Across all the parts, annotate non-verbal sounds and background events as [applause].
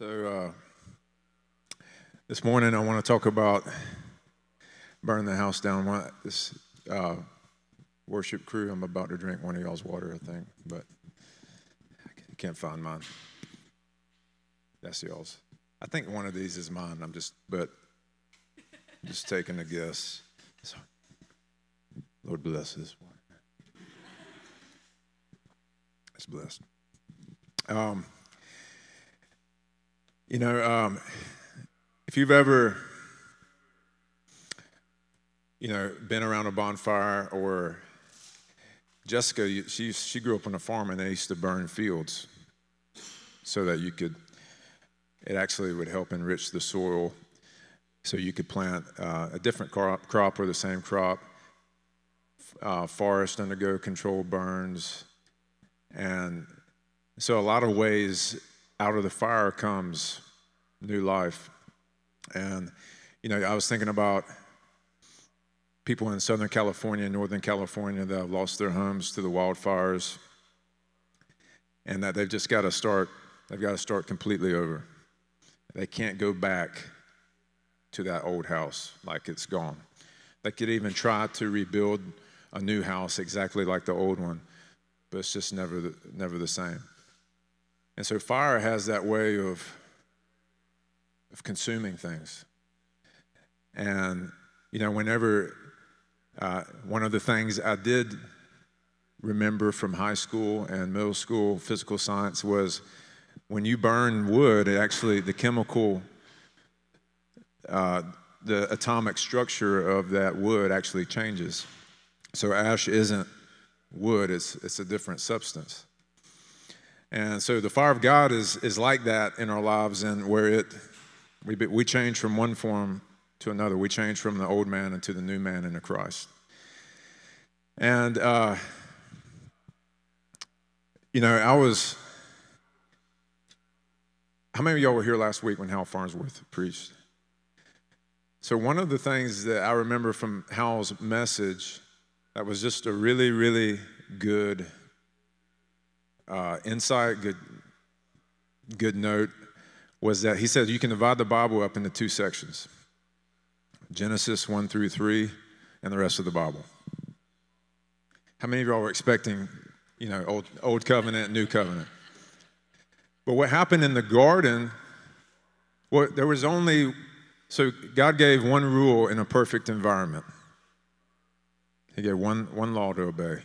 So, uh, this morning I want to talk about burning the house down. One, this uh, worship crew, I'm about to drink one of y'all's water, I think, but I can't find mine. That's y'all's. I think one of these is mine. I'm just, but just taking a guess. So, Lord bless this one. It's blessed. Um, you know, um, if you've ever, you know, been around a bonfire or Jessica, she, she grew up on a farm and they used to burn fields so that you could, it actually would help enrich the soil so you could plant uh, a different crop, crop or the same crop. Uh, forest undergo controlled burns. And so, a lot of ways out of the fire comes new life. And, you know, I was thinking about people in Southern California, Northern California that have lost their homes to the wildfires and that they've just got to start, they've got to start completely over. They can't go back to that old house like it's gone. They could even try to rebuild a new house exactly like the old one, but it's just never the, never the same. And so fire has that way of, of consuming things. And, you know, whenever uh, one of the things I did remember from high school and middle school physical science was when you burn wood, it actually, the chemical, uh, the atomic structure of that wood actually changes. So ash isn't wood, it's, it's a different substance. And so the fire of God is, is like that in our lives, and where it we, we change from one form to another. We change from the old man into the new man into Christ. And, uh, you know, I was, how many of y'all were here last week when Hal Farnsworth preached? So, one of the things that I remember from Hal's message that was just a really, really good uh, insight, good, good note, was that he said you can divide the Bible up into two sections Genesis 1 through 3, and the rest of the Bible. How many of y'all were expecting, you know, old, old covenant, new covenant? But what happened in the garden, well, there was only, so God gave one rule in a perfect environment. He gave one, one law to obey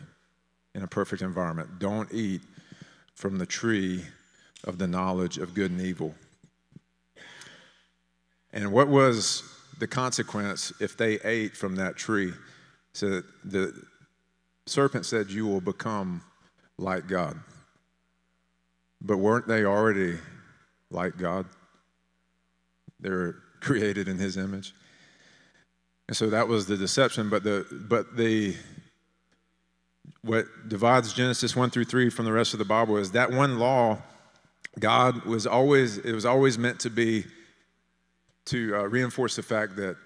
in a perfect environment. Don't eat from the tree of the knowledge of good and evil. And what was the consequence if they ate from that tree? So the serpent said, You will become like God. But weren't they already like God? They were [laughs] created in his image. And so that was the deception. But the but the what divides Genesis 1 through 3 from the rest of the Bible is that one law, God was always, it was always meant to be to uh, reinforce the fact that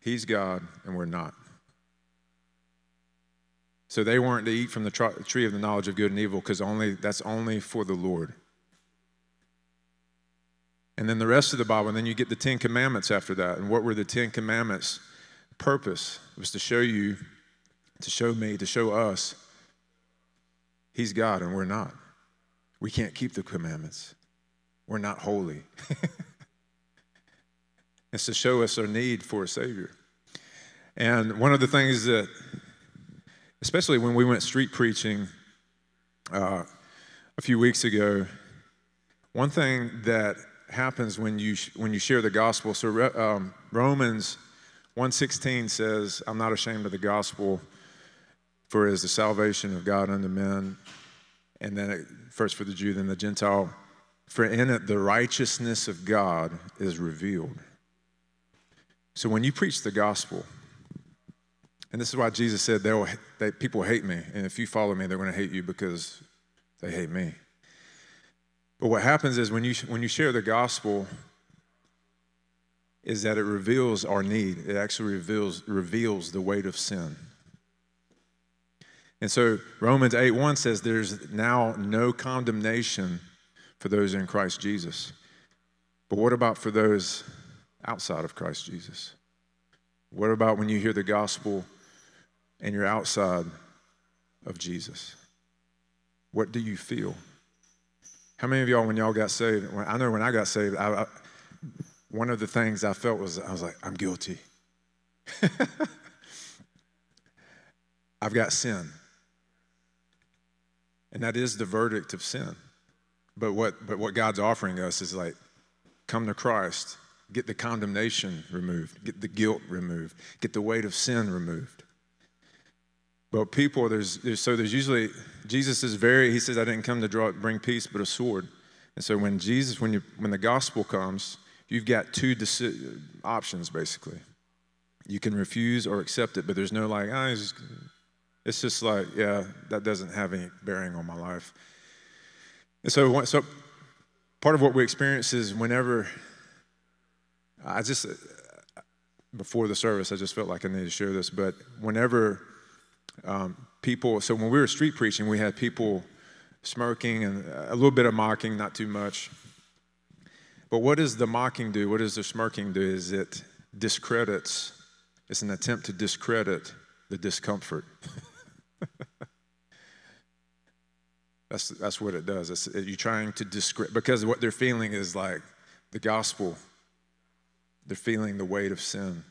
He's God and we're not. So they weren't to eat from the tree of the knowledge of good and evil because only that's only for the Lord. And then the rest of the Bible, and then you get the Ten Commandments after that. And what were the Ten Commandments' purpose? It was to show you, to show me, to show us He's God and we're not. We can't keep the commandments. We're not holy. [laughs] it's to show us our need for a Savior. And one of the things that, especially when we went street preaching uh, a few weeks ago, one thing that happens when you when you share the gospel. So um, Romans 1:16 says, "I'm not ashamed of the gospel." For it is the salvation of God unto men, and then it, first for the Jew, then the Gentile. For in it the righteousness of God is revealed. So when you preach the gospel, and this is why Jesus said, they will, they, people hate me, and if you follow me, they're going to hate you because they hate me. But what happens is when you, when you share the gospel, is that it reveals our need. It actually reveals, reveals the weight of sin. And so Romans 8 1 says, There's now no condemnation for those in Christ Jesus. But what about for those outside of Christ Jesus? What about when you hear the gospel and you're outside of Jesus? What do you feel? How many of y'all, when y'all got saved, when, I know when I got saved, I, I, one of the things I felt was I was like, I'm guilty. [laughs] I've got sin. And that is the verdict of sin. But what, but what God's offering us is like, come to Christ, get the condemnation removed, get the guilt removed, get the weight of sin removed. But people, there's, there's so there's usually Jesus is very. He says, "I didn't come to draw, bring peace, but a sword." And so when Jesus, when you when the gospel comes, you've got two deci- options basically. You can refuse or accept it, but there's no like, ah, oh, it's, just, like, yeah, that doesn't have any bearing on my life. And so, so part of what we experience is whenever I just before the service, I just felt like I needed to share this, but whenever um, people, so when we were street preaching, we had people smirking and a little bit of mocking, not too much. But what does the mocking do? What does the smirking do? Is it discredits, it's an attempt to discredit the discomfort. [laughs] [laughs] that's, that's what it does. It's, you're trying to discredit, because what they're feeling is like the gospel, they're feeling the weight of sin.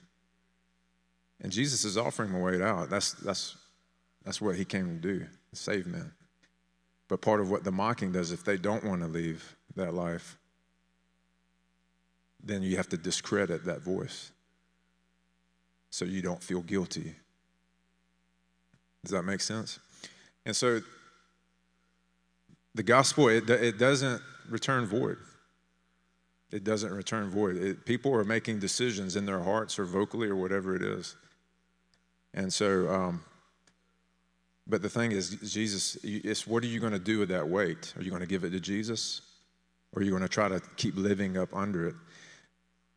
And Jesus is offering a way out. That's, that's that's what he came to do, save men. But part of what the mocking does, if they don't want to leave that life, then you have to discredit that voice so you don't feel guilty. Does that make sense? And so the gospel, it, it doesn't return void. It doesn't return void. It, people are making decisions in their hearts or vocally or whatever it is. And so, um, but the thing is, Jesus, it's what are you going to do with that weight? Are you going to give it to Jesus? Or are you going to try to keep living up under it?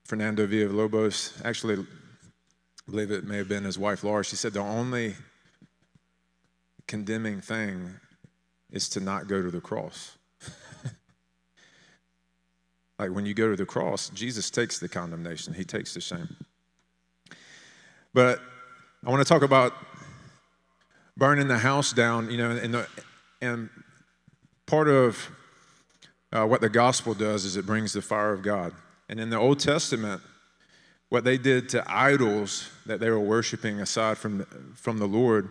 Fernando Villalobos, actually, I believe it may have been his wife Laura, she said the only condemning thing is to not go to the cross. [laughs] like when you go to the cross, Jesus takes the condemnation, he takes the shame. But I want to talk about burning the house down, you know, and, the, and part of uh, what the gospel does is it brings the fire of God. And in the Old Testament, what they did to idols that they were worshiping aside from, from the Lord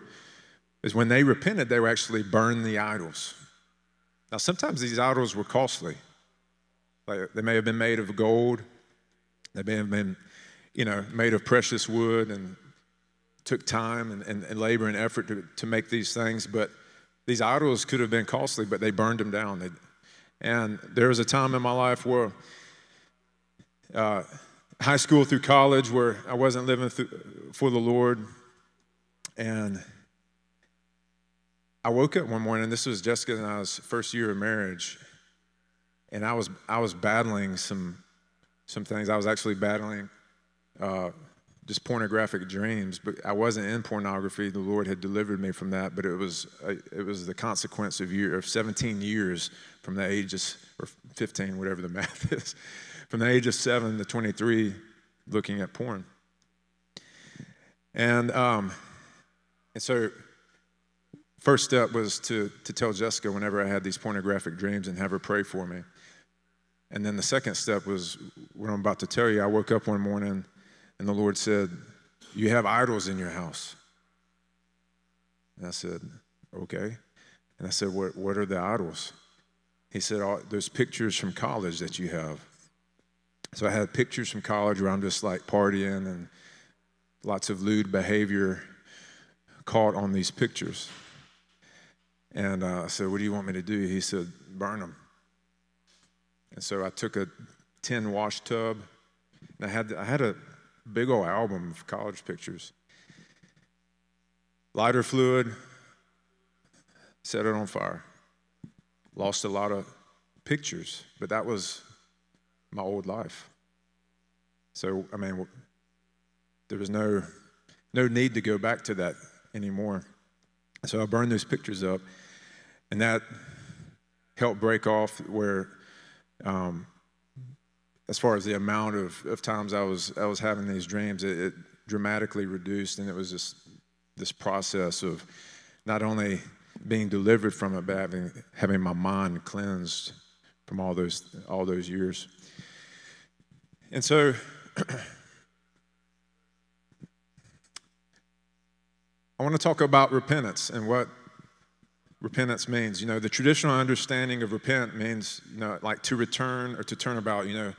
is when they repented, they were actually burn the idols. Now, sometimes these idols were costly. Like they may have been made of gold, they may have been, you know, made of precious wood and took time and, and, and, labor and effort to, to make these things, but these idols could have been costly, but they burned them down. They, and there was a time in my life where uh, high school through college where I wasn't living for the Lord. And I woke up one morning, this was Jessica and I's first year of marriage, and I was, I was battling some, some things. I was actually battling uh, just pornographic dreams, but I wasn't in pornography. The Lord had delivered me from that, but it was uh, it was the consequence of year of 17 years from the ages or 15, whatever the [laughs] math is, from the age of seven to 23, looking at porn. And um, and so, first step was to to tell Jessica whenever I had these pornographic dreams and have her pray for me. And then the second step was what I'm about to tell you. I woke up one morning and the Lord said, You have idols in your house. And I said, Okay. And I said, What, what are the idols? He said, oh, Those pictures from college that you have. So I had pictures from college where I'm just like partying and lots of lewd behavior caught on these pictures. And uh, I said, What do you want me to do? He said, Burn them. And so I took a tin wash tub. And I had, I had a big old album of college pictures. Lighter fluid, set it on fire. Lost a lot of pictures, but that was my old life. So, I mean, there was no, no need to go back to that anymore. So I burned those pictures up, and that helped break off where um, as far as the amount of, of times I was, I was having these dreams, it, it dramatically reduced. And it was just this process of not only being delivered from it, but having, having my mind cleansed from all those, all those years. And so, [clears throat] I want to talk about repentance and what repentance means. You know, the traditional understanding of repent means, you know, like to return or to turn about. You know,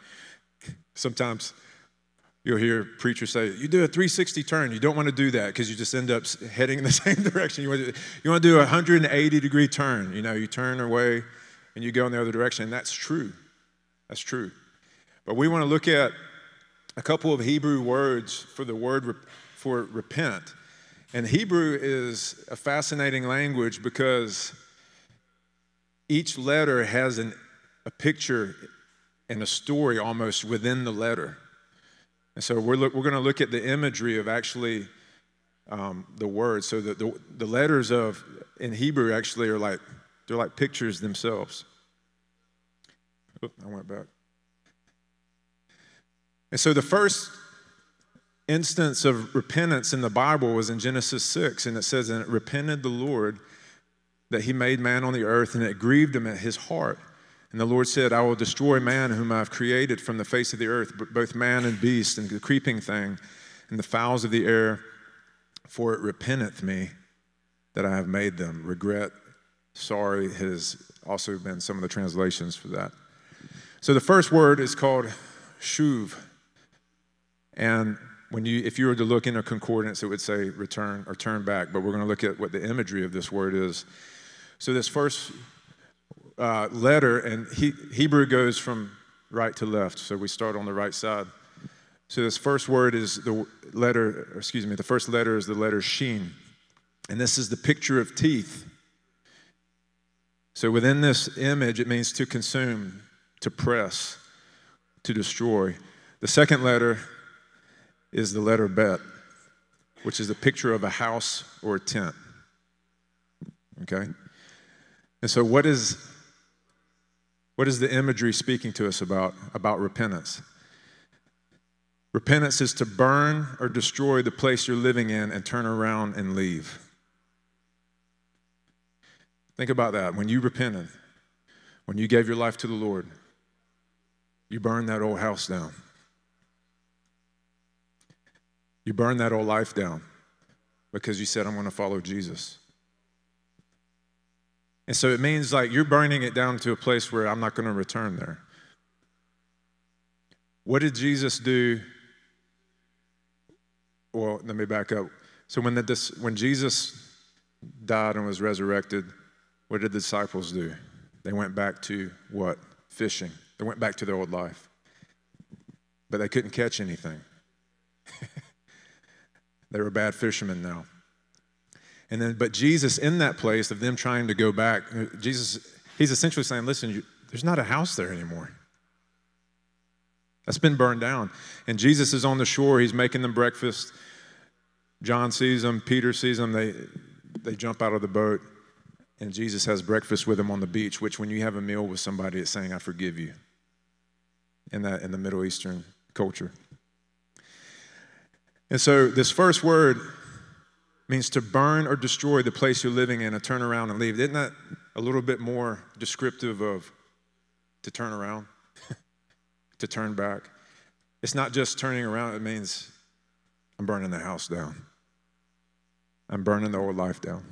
sometimes you'll hear preachers say, you do a 360 turn. You don't want to do that because you just end up heading in the [laughs] same direction. You want, to, you want to do a 180 degree turn. You know, you turn away and you go in the other direction. And that's true. That's true. But we want to look at a couple of Hebrew words for the word for repent. And Hebrew is a fascinating language because each letter has an, a picture and a story almost within the letter. And so we're, we're going to look at the imagery of actually um, the words. So the, the, the letters of in Hebrew actually are like they're like pictures themselves. Oop, I went back. And so the first instance of repentance in the Bible was in Genesis 6, and it says, And it repented the Lord that he made man on the earth, and it grieved him at his heart. And the Lord said, I will destroy man whom I have created from the face of the earth, both man and beast, and the creeping thing, and the fowls of the air, for it repenteth me that I have made them. Regret, sorry has also been some of the translations for that. So the first word is called shuv. And when you, if you were to look in a concordance, it would say return or turn back, but we're going to look at what the imagery of this word is. So, this first uh, letter, and he, Hebrew goes from right to left, so we start on the right side. So, this first word is the letter, excuse me, the first letter is the letter Shin, and this is the picture of teeth. So, within this image, it means to consume, to press, to destroy. The second letter is the letter bet, which is a picture of a house or a tent. Okay? And so, what is, what is the imagery speaking to us about, about repentance? Repentance is to burn or destroy the place you're living in and turn around and leave. Think about that. When you repented, when you gave your life to the Lord, you burned that old house down. You burn that old life down because you said, I'm going to follow Jesus. And so it means like you're burning it down to a place where I'm not going to return there. What did Jesus do? Well, let me back up. So when, the, when Jesus died and was resurrected, what did the disciples do? They went back to what? Fishing. They went back to their old life. But they couldn't catch anything. [laughs] They were bad fishermen now. And then, but Jesus, in that place of them trying to go back, uh, Jesus, he's essentially saying, listen, you, there's not a house there anymore. That's been burned down. And Jesus is on the shore, he's making them breakfast. John sees them, Peter sees them, they, they jump out of the boat, and Jesus has breakfast with them on the beach, which when you have a meal with somebody, it's saying, I forgive you in, that, in the Middle Eastern culture. And so, this first word means to burn or destroy the place you're living in to turn around and leave. Isn't that a little bit more descriptive of to turn around, [laughs] to turn back? It's not just turning around, it means I'm burning the house down, I'm burning the old life down.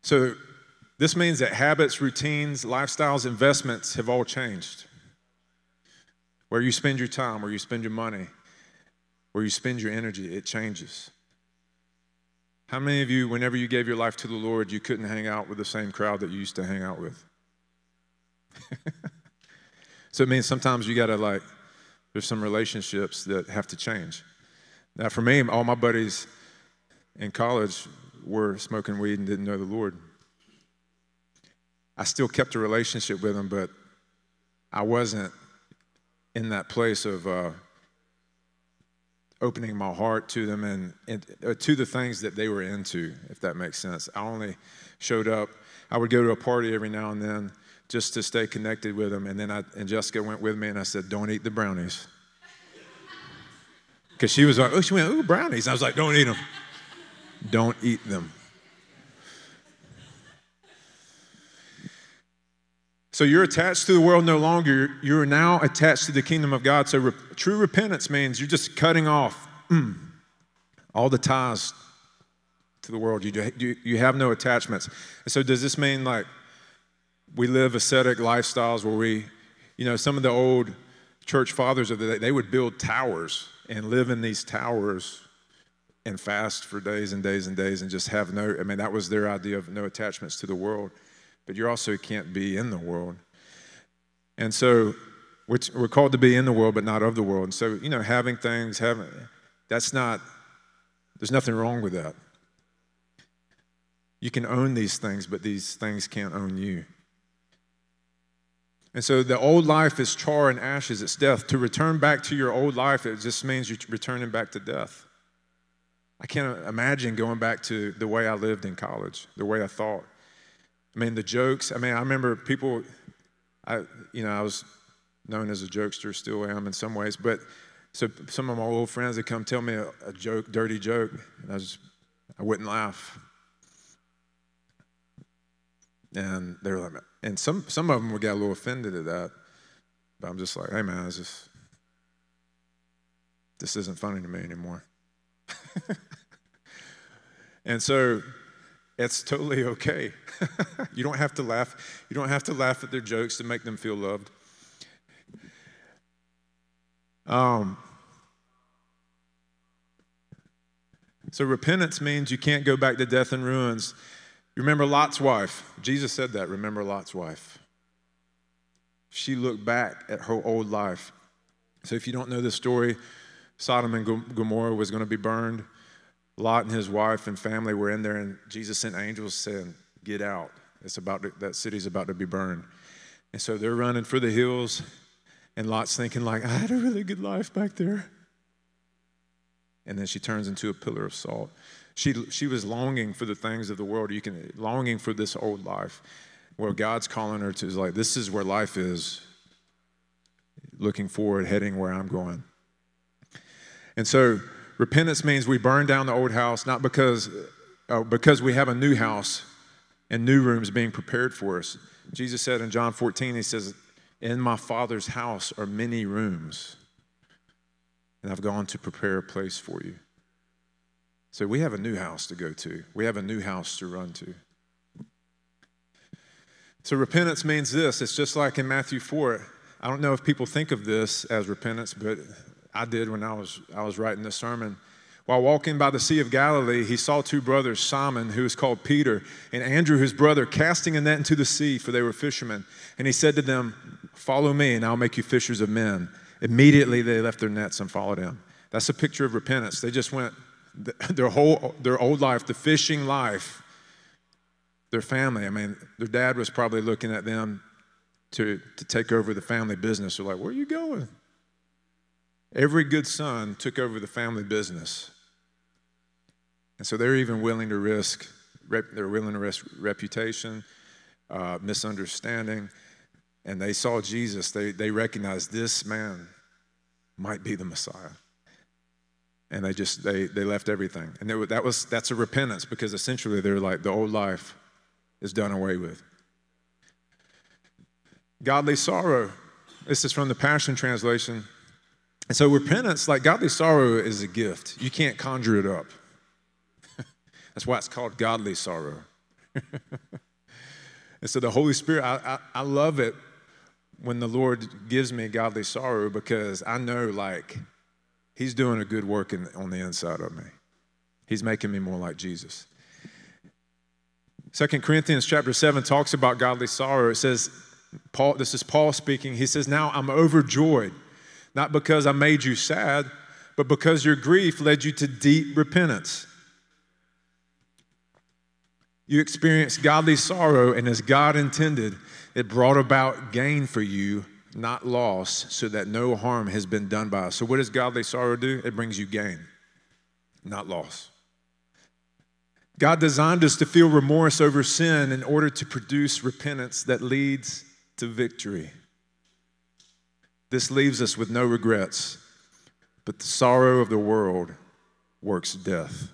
So, this means that habits, routines, lifestyles, investments have all changed where you spend your time, where you spend your money, where you spend your energy, it changes. How many of you, whenever you gave your life to the Lord, you couldn't hang out with the same crowd that you used to hang out with? [laughs] so it means sometimes you got to like, there's some relationships that have to change. Now, for me, all my buddies in college were smoking weed and didn't know the Lord. I still kept a relationship with them, but I wasn't in that place of uh, opening my heart to them and, and uh, to the things that they were into, if that makes sense. I only showed up, I would go to a party every now and then just to stay connected with them. And then I, and Jessica went with me and I said, don't eat the brownies. [laughs] Because she was like, oh, she went, ooh, brownies. I was like, don't eat them. Don't eat them. So you're attached to the world no longer. You're now attached to the kingdom of God. So re- true repentance means you're just cutting off mm, all the ties to the world. You, you, you have no attachments. And so does this mean like we live ascetic lifestyles where we, you know, some of the old church fathers of the day, they would build towers and live in these towers and fast for days and days and days and just have no, I mean, that was their idea of no attachments to the world but you also can't be in the world. And so we're called to be in the world, but not of the world. And so, you know, having things, having, that's not, there's nothing wrong with that. You can own these things, but these things can't own you. And so the old life is char and ashes, it's death. To return back to your old life, it just means you're returning back to death. I can't imagine going back to the way I lived in college, the way I thought. I mean, the jokes. I mean, I remember people. I, you know, I was known as a jokester, still am in some ways. But so some of my old friends would come tell me a, a joke, dirty joke, and I just, I wouldn't laugh. And they were like, and some some of them would get a little offended at that. But I'm just like, hey man, it's just this isn't funny to me anymore. [laughs] and so it's totally okay. [laughs] you don't have to laugh. You don't have to laugh at their jokes to make them feel loved. Um, so repentance means you can't go back to death and ruins. You remember Lot's wife. Jesus said that. Remember Lot's wife. She looked back at her old life. So if you don't know the story, Sodom and Gomorrah was going to be burned. Lot and his wife and family were in there, and Jesus sent angels saying, Get out. It's about to, that city's about to be burned. And so they're running for the hills, and Lot's thinking, like, I had a really good life back there. And then she turns into a pillar of salt. She, she was longing for the things of the world. You can longing for this old life, where God's calling her to is like, this is where life is. Looking forward, heading where I'm going. And so Repentance means we burn down the old house, not because, uh, because we have a new house and new rooms being prepared for us. Jesus said in John 14, He says, In my Father's house are many rooms, and I've gone to prepare a place for you. So we have a new house to go to, we have a new house to run to. So repentance means this it's just like in Matthew 4. I don't know if people think of this as repentance, but I did when I was, I was writing this sermon. While walking by the Sea of Galilee, he saw two brothers, Simon, who is called Peter, and Andrew, his brother, casting a net into the sea, for they were fishermen. And he said to them, Follow me, and I'll make you fishers of men. Immediately they left their nets and followed him. That's a picture of repentance. They just went their whole their old life, the fishing life, their family. I mean, their dad was probably looking at them to, to take over the family business. They're like, Where are you going? Every good son took over the family business. And so they're even willing to risk, they're willing to risk reputation, uh, misunderstanding. And they saw Jesus, they, they recognized this man might be the Messiah. And they just, they, they left everything. And that was, that's a repentance because essentially they're like, the old life is done away with. Godly sorrow. This is from the Passion Translation. And so repentance, like godly sorrow, is a gift. You can't conjure it up. [laughs] That's why it's called godly sorrow. [laughs] and so the Holy Spirit, I, I, I love it when the Lord gives me godly sorrow because I know like He's doing a good work in, on the inside of me. He's making me more like Jesus. Second Corinthians chapter 7 talks about godly sorrow. It says, Paul, this is Paul speaking. He says, Now I'm overjoyed not because I made you sad, but because your grief led you to deep repentance. You experienced godly sorrow, and as God intended, it brought about gain for you, not loss, so that no harm has been done by us. So, what does godly sorrow do? It brings you gain, not loss. God designed us to feel remorse over sin in order to produce repentance that leads to victory. This leaves us with no regrets, but the sorrow of the world works death.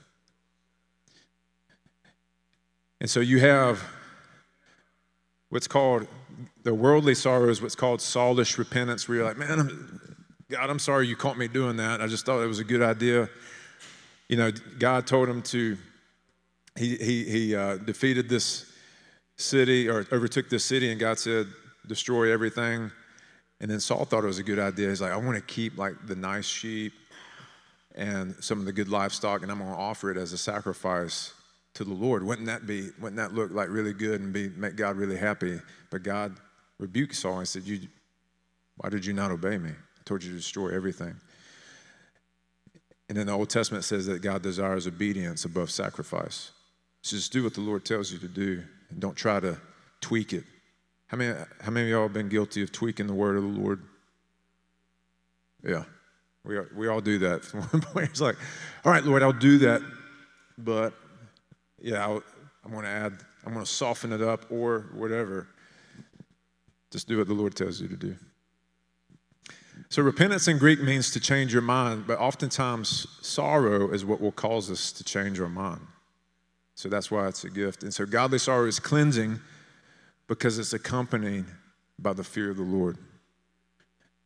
And so you have what's called the worldly sorrow is what's called soulish repentance, where you're like, man, I'm, God, I'm sorry you caught me doing that. I just thought it was a good idea. You know, God told him to, he, he, he uh, defeated this city or overtook this city, and God said, destroy everything. And then Saul thought it was a good idea. He's like, I want to keep like the nice sheep and some of the good livestock, and I'm going to offer it as a sacrifice to the Lord. Wouldn't that be? Wouldn't that look like really good and be make God really happy? But God rebuked Saul and said, "You, why did you not obey me? I told you to destroy everything." And then the Old Testament says that God desires obedience above sacrifice. So just do what the Lord tells you to do, and don't try to tweak it. How many? How many of y'all have been guilty of tweaking the word of the Lord? Yeah, we we all do that. [laughs] it's like, all right, Lord, I'll do that, but yeah, i am going to add, I'm going to soften it up or whatever. Just do what the Lord tells you to do. So, repentance in Greek means to change your mind, but oftentimes sorrow is what will cause us to change our mind. So, that's why it's a gift. And so, godly sorrow is cleansing because it's accompanied by the fear of the Lord.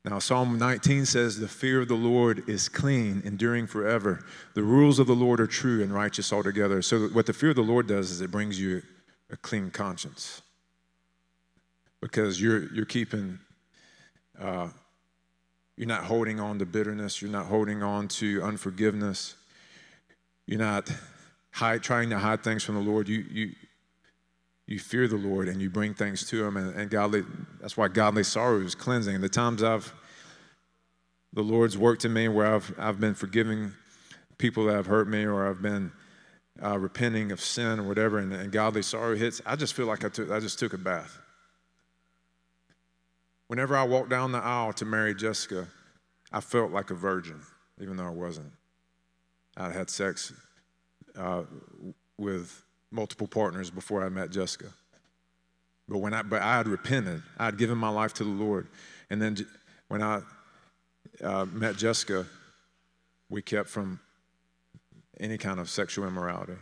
Now, Psalm 19 says, The fear of the Lord is clean, enduring forever. The rules of the Lord are true and righteous altogether. So, what the fear of the Lord does is it brings you a clean conscience because you're, you're keeping, uh, you're not holding on to bitterness, you're not holding on to unforgiveness, you're not hide, trying to hide things from the Lord. You, you, you fear the Lord and you bring things to Him. And, and godly, that's why godly sorrow is cleansing. The times I've, the Lord's worked in me where I've, I've been forgiving people that have hurt me or I've been uh, repenting of sin or whatever, and, and godly sorrow hits, I just feel like I, took, I just took a bath. Whenever I walked down the aisle to marry Jessica, I felt like a virgin, even though I wasn't. I had sex uh, with multiple partners before I met Jessica. But when I, but I had repented, I had given my life to the Lord, and then when I uh, met Jessica, we kept from any kind of sexual immorality.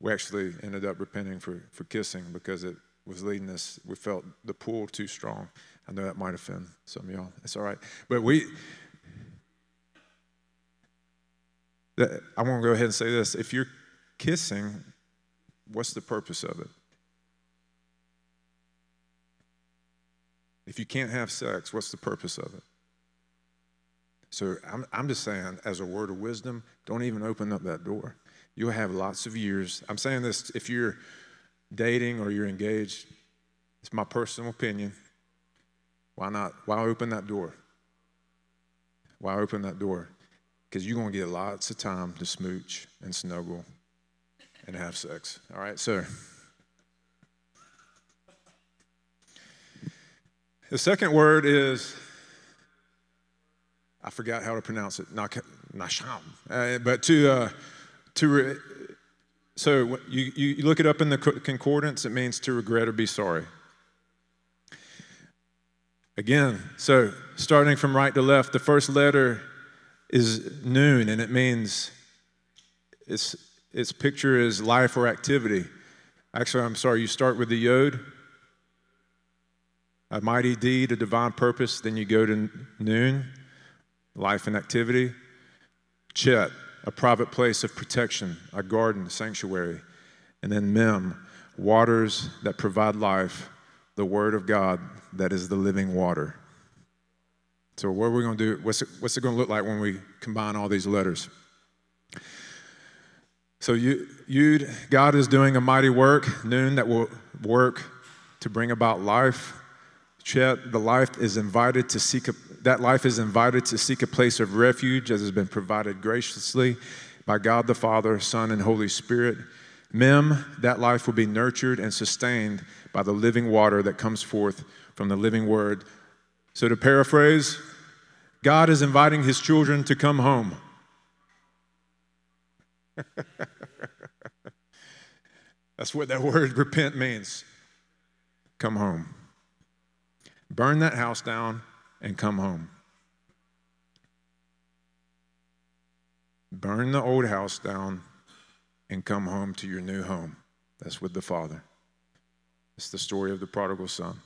We actually ended up repenting for, for kissing because it was leading us. We felt the pull too strong. I know that might offend some of y'all. It's all right, but we. I want to go ahead and say this: if you're kissing, what's the purpose of it? If you can't have sex, what's the purpose of it? So I'm, I'm just saying, as a word of wisdom, don't even open up that door. You'll have lots of years. I'm saying this if you're dating or you're engaged, it's my personal opinion. Why not? Why open that door? Why open that door? Because you're going to get lots of time to smooch and snuggle and have sex. All right, so. The second word is, I forgot how to pronounce it, nasham. Uh, but to, uh, to re- so you, you look it up in the concordance, it means to regret or be sorry. Again, so starting from right to left, the first letter is noon, and it means it's its picture is life or activity. Actually, I'm sorry, you start with the yod, a mighty deed, a divine purpose, then you go to noon, life and activity. Chet, a private place of protection, a garden, sanctuary. And then mem, waters that provide life, the word of God that is the living water. So, what are we going to do? What's it, what's it going to look like when we combine all these letters? So you, you, God is doing a mighty work, noon that will work to bring about life. Chet, the life is invited to seek a, that life is invited to seek a place of refuge as has been provided graciously by God the Father, Son, and Holy Spirit. Mem, that life will be nurtured and sustained by the living water that comes forth from the living word. So to paraphrase, God is inviting his children to come home. [laughs] That's what that word [laughs] repent means. Come home. Burn that house down and come home. Burn the old house down and come home to your new home. That's with the Father. It's the story of the prodigal son.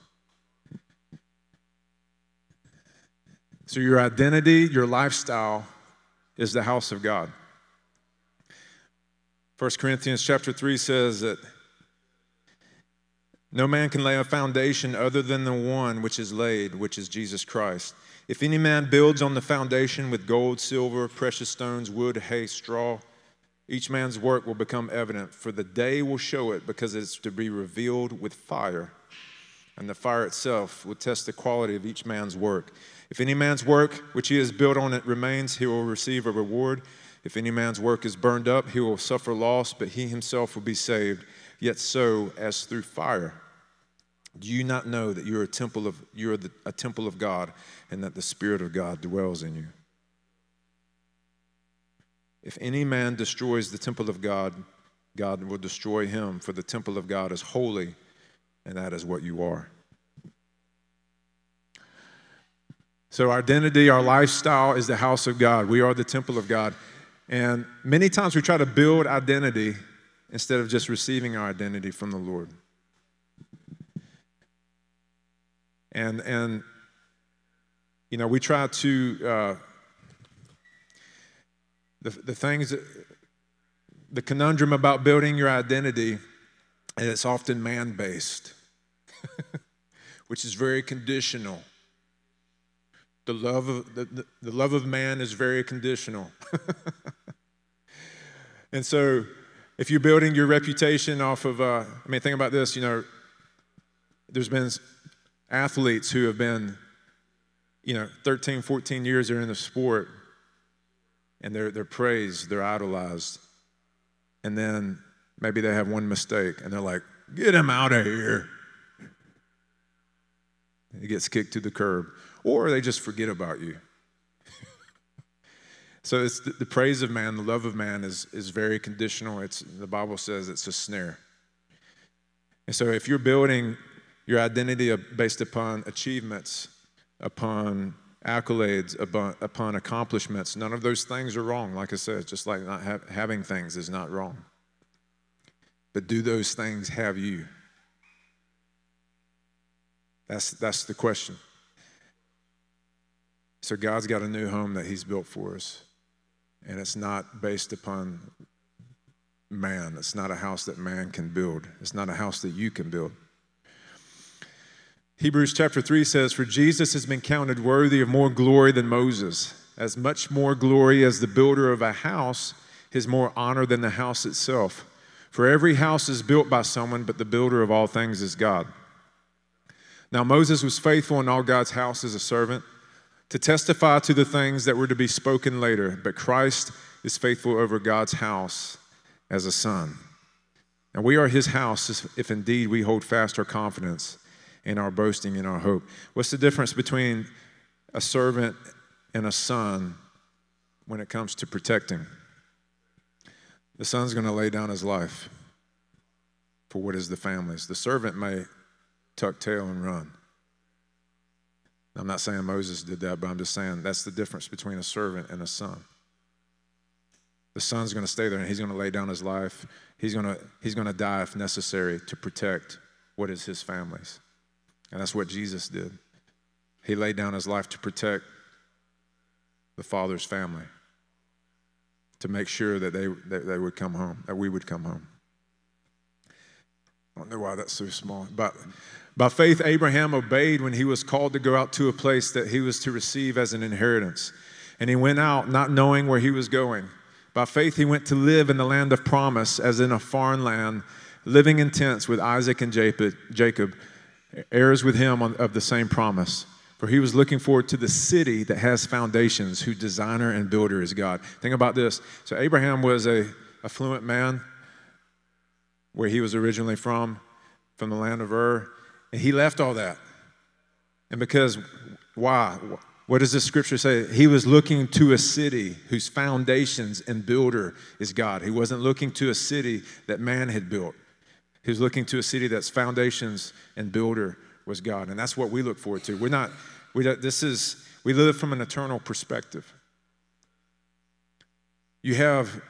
So, your identity, your lifestyle is the house of God. 1 Corinthians chapter 3 says that no man can lay a foundation other than the one which is laid, which is Jesus Christ. If any man builds on the foundation with gold, silver, precious stones, wood, hay, straw, each man's work will become evident, for the day will show it, because it's to be revealed with fire. And the fire itself will test the quality of each man's work. If any man's work which he has built on it remains, he will receive a reward. If any man's work is burned up, he will suffer loss, but he himself will be saved, yet so as through fire. Do you not know that you're a temple of you're the, a temple of God and that the spirit of God dwells in you? If any man destroys the temple of God, God will destroy him, for the temple of God is holy, and that is what you are. So, our identity, our lifestyle is the house of God. We are the temple of God. And many times we try to build identity instead of just receiving our identity from the Lord. And, and you know, we try to, uh, the, the things, that, the conundrum about building your identity, and it's often man based, [laughs] which is very conditional. The love of, the, the, the love of man is very conditional. [laughs] and so, if you're building your reputation off of, uh, I mean, think about this, you know, there's been athletes who have been, you know, 13, 14 years they're in the sport and they're, they're praised, they're idolized. And then maybe they have one mistake and they're like, get him out of here. He gets kicked to the curb. Or they just forget about you. So it's the, the, praise of man, the love of man is, is very conditional. It's, the Bible says it's a snare. And so if you're building your identity based upon achievements, upon accolades, upon, upon accomplishments. None of those things are wrong. Like I said, just like not ha- having things is not wrong. But do those things have you? That's, that's the question. So God's got a new home that He's built for us. And it's not based upon man. It's not a house that man can build. It's not a house that you can build. Hebrews chapter 3 says, For Jesus has been counted worthy of more glory than Moses. As much more glory as the builder of a house has more honor than the house itself. For every house is built by someone, but the builder of all things is God. Now, Moses was faithful in all God's house as a servant to testify to the things that were to be spoken later, but Christ is faithful over God's house as a son. And we are his house if indeed we hold fast our confidence in our boasting in our hope. What's the difference between a servant and a son when it comes to protecting? The son's going to lay down his life for what is the family's. The servant may tuck tail and run. I'm not saying Moses did that, but I'm just saying that's the difference between a servant and a son. The son's going to stay there and he's going to lay down his life. He's going to, he's going to die if necessary to protect what is his family's. And that's what Jesus did. He laid down his life to protect the Father's family, to make sure that they, that they would come home, that we would come home. I don't know why that's so small. But by faith, Abraham obeyed when he was called to go out to a place that he was to receive as an inheritance. And he went out not knowing where he was going. By faith, he went to live in the land of promise, as in a foreign land, living in tents with Isaac and Jacob heirs with him of the same promise. For he was looking forward to the city that has foundations, whose designer and builder is God. Think about this. So Abraham was a affluent man where he was originally from, from the land of Ur, and he left all that. And because why? What does this scripture say? He was looking to a city whose foundations and builder is God. He wasn't looking to a city that man had built. He was looking to a city that's foundations and builder was God. And that's what we look forward to. We're not, we, this is, we live from an eternal perspective. You have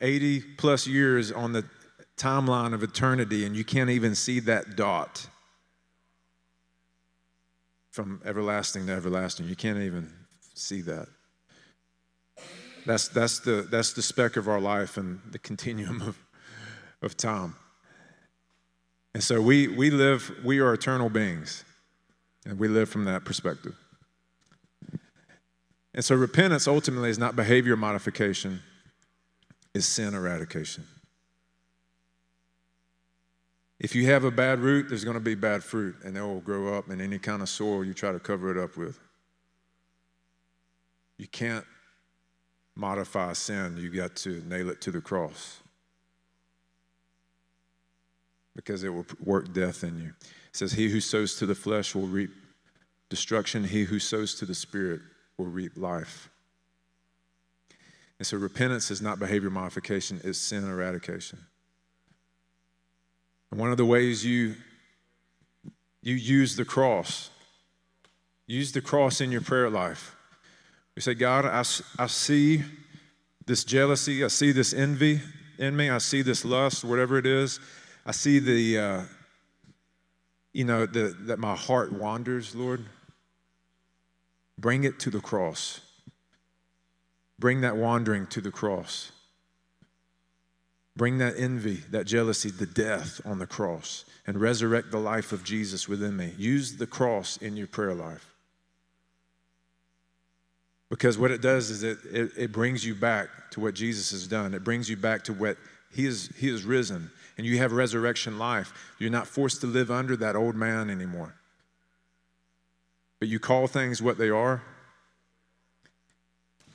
80 plus years on the timeline of eternity, and you can't even see that dot from everlasting to everlasting. You can't even see that. That's, that's, the, that's the speck of our life and the continuum of, of time. And so we, we live, we are eternal beings, and we live from that perspective. And so repentance ultimately is not behavior modification, it's sin eradication. If you have a bad root, there's going to be bad fruit, and it will grow up in any kind of soil you try to cover it up with. You can't modify sin, you got to nail it to the cross because it will work death in you. It says, He who sows to the flesh will reap destruction, he who sows to the spirit will reap life. And so repentance is not behavior modification, it's sin eradication. And one of the ways you you use the cross, use the cross in your prayer life. You say, God, I, I see this jealousy, I see this envy in me, I see this lust, whatever it is. I see the, uh, you know, the, that my heart wanders, Lord. Bring it to the cross. Bring that wandering to the cross. Bring that envy, that jealousy, the death on the cross, and resurrect the life of Jesus within me. Use the cross in your prayer life. Because what it does is it, it, it, brings you back to what Jesus has done. It brings you back to what He is He has risen, and you have resurrection life. You're not forced to live under that old man anymore. But you call things what they are.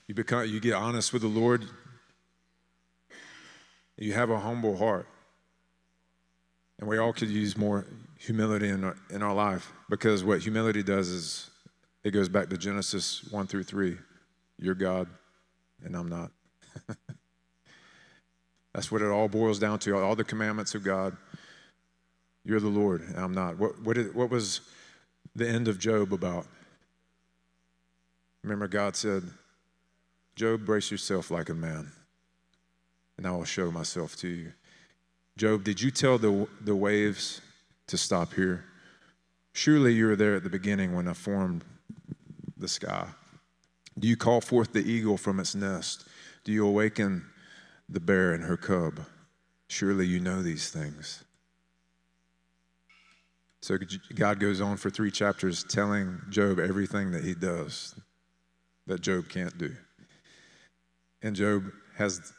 You become you get honest with the Lord. You have a humble heart. And we all could use more humility in our, in our life because what humility does is it goes back to Genesis 1 through 3. You're God, and I'm not. [laughs] That's what it all boils down to. All the commandments of God. You're the Lord, and I'm not. What, what, did, what was the end of Job about? Remember, God said, Job, brace yourself like a man, and I will show myself to you. Job, did you tell the, the waves to stop here? Surely you were there at the beginning when I formed the sky. Do you call forth the eagle from its nest? Do you awaken the bear and her cub? Surely you know these things. So God goes on for three chapters telling Job everything that he does that Job can't do. And Job has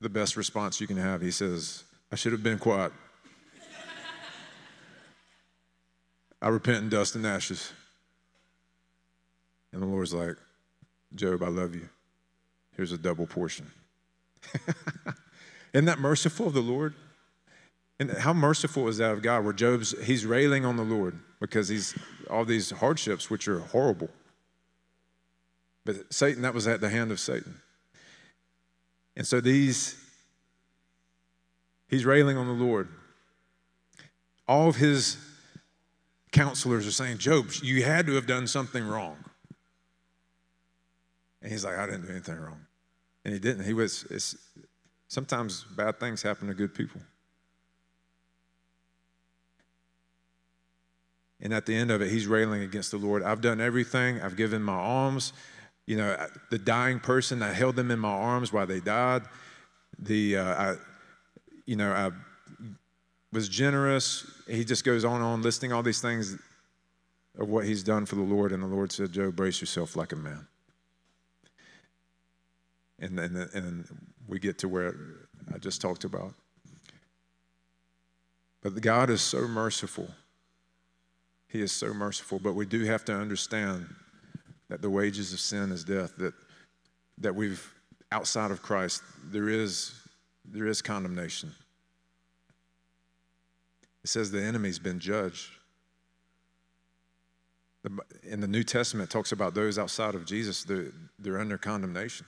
the best response you can have. He says, I should have been quiet. I repent in dust and ashes. And the Lord's like, Job, I love you. Here's a double portion. [laughs] Isn't that merciful of the Lord? And how merciful is that of God? Where Job's he's railing on the Lord because he's all these hardships which are horrible. But Satan, that was at the hand of Satan. And so these, he's railing on the Lord. All of his counselors are saying, Job, you had to have done something wrong. And he's like, I didn't do anything wrong. And he didn't. He was, it's, sometimes bad things happen to good people. And at the end of it, he's railing against the Lord. I've done everything. I've given my alms. You know, the dying person, I held them in my arms while they died. The, uh, I, you know, I was generous. He just goes on and on listing all these things of what he's done for the Lord. And the Lord said, Job, brace yourself like a man. And, and, and we get to where I just talked about. But God is so merciful. He is so merciful. But we do have to understand that the wages of sin is death, that, that we've, outside of Christ, there is, there is condemnation. It says the enemy's been judged. In the New Testament, talks about those outside of Jesus, they're, they're under condemnation.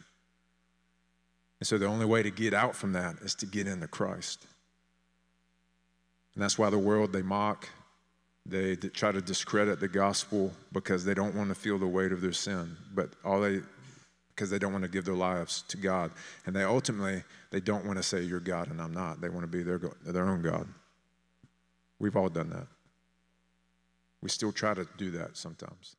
And so the only way to get out from that is to get into Christ. And that's why the world, they mock, They try to discredit the gospel because they don't want to feel the weight of their sin, but all they because they don't want to give their lives to God, and they ultimately they don't want to say you're God and I'm not. They want to be their their own God. We've all done that. We still try to do that sometimes.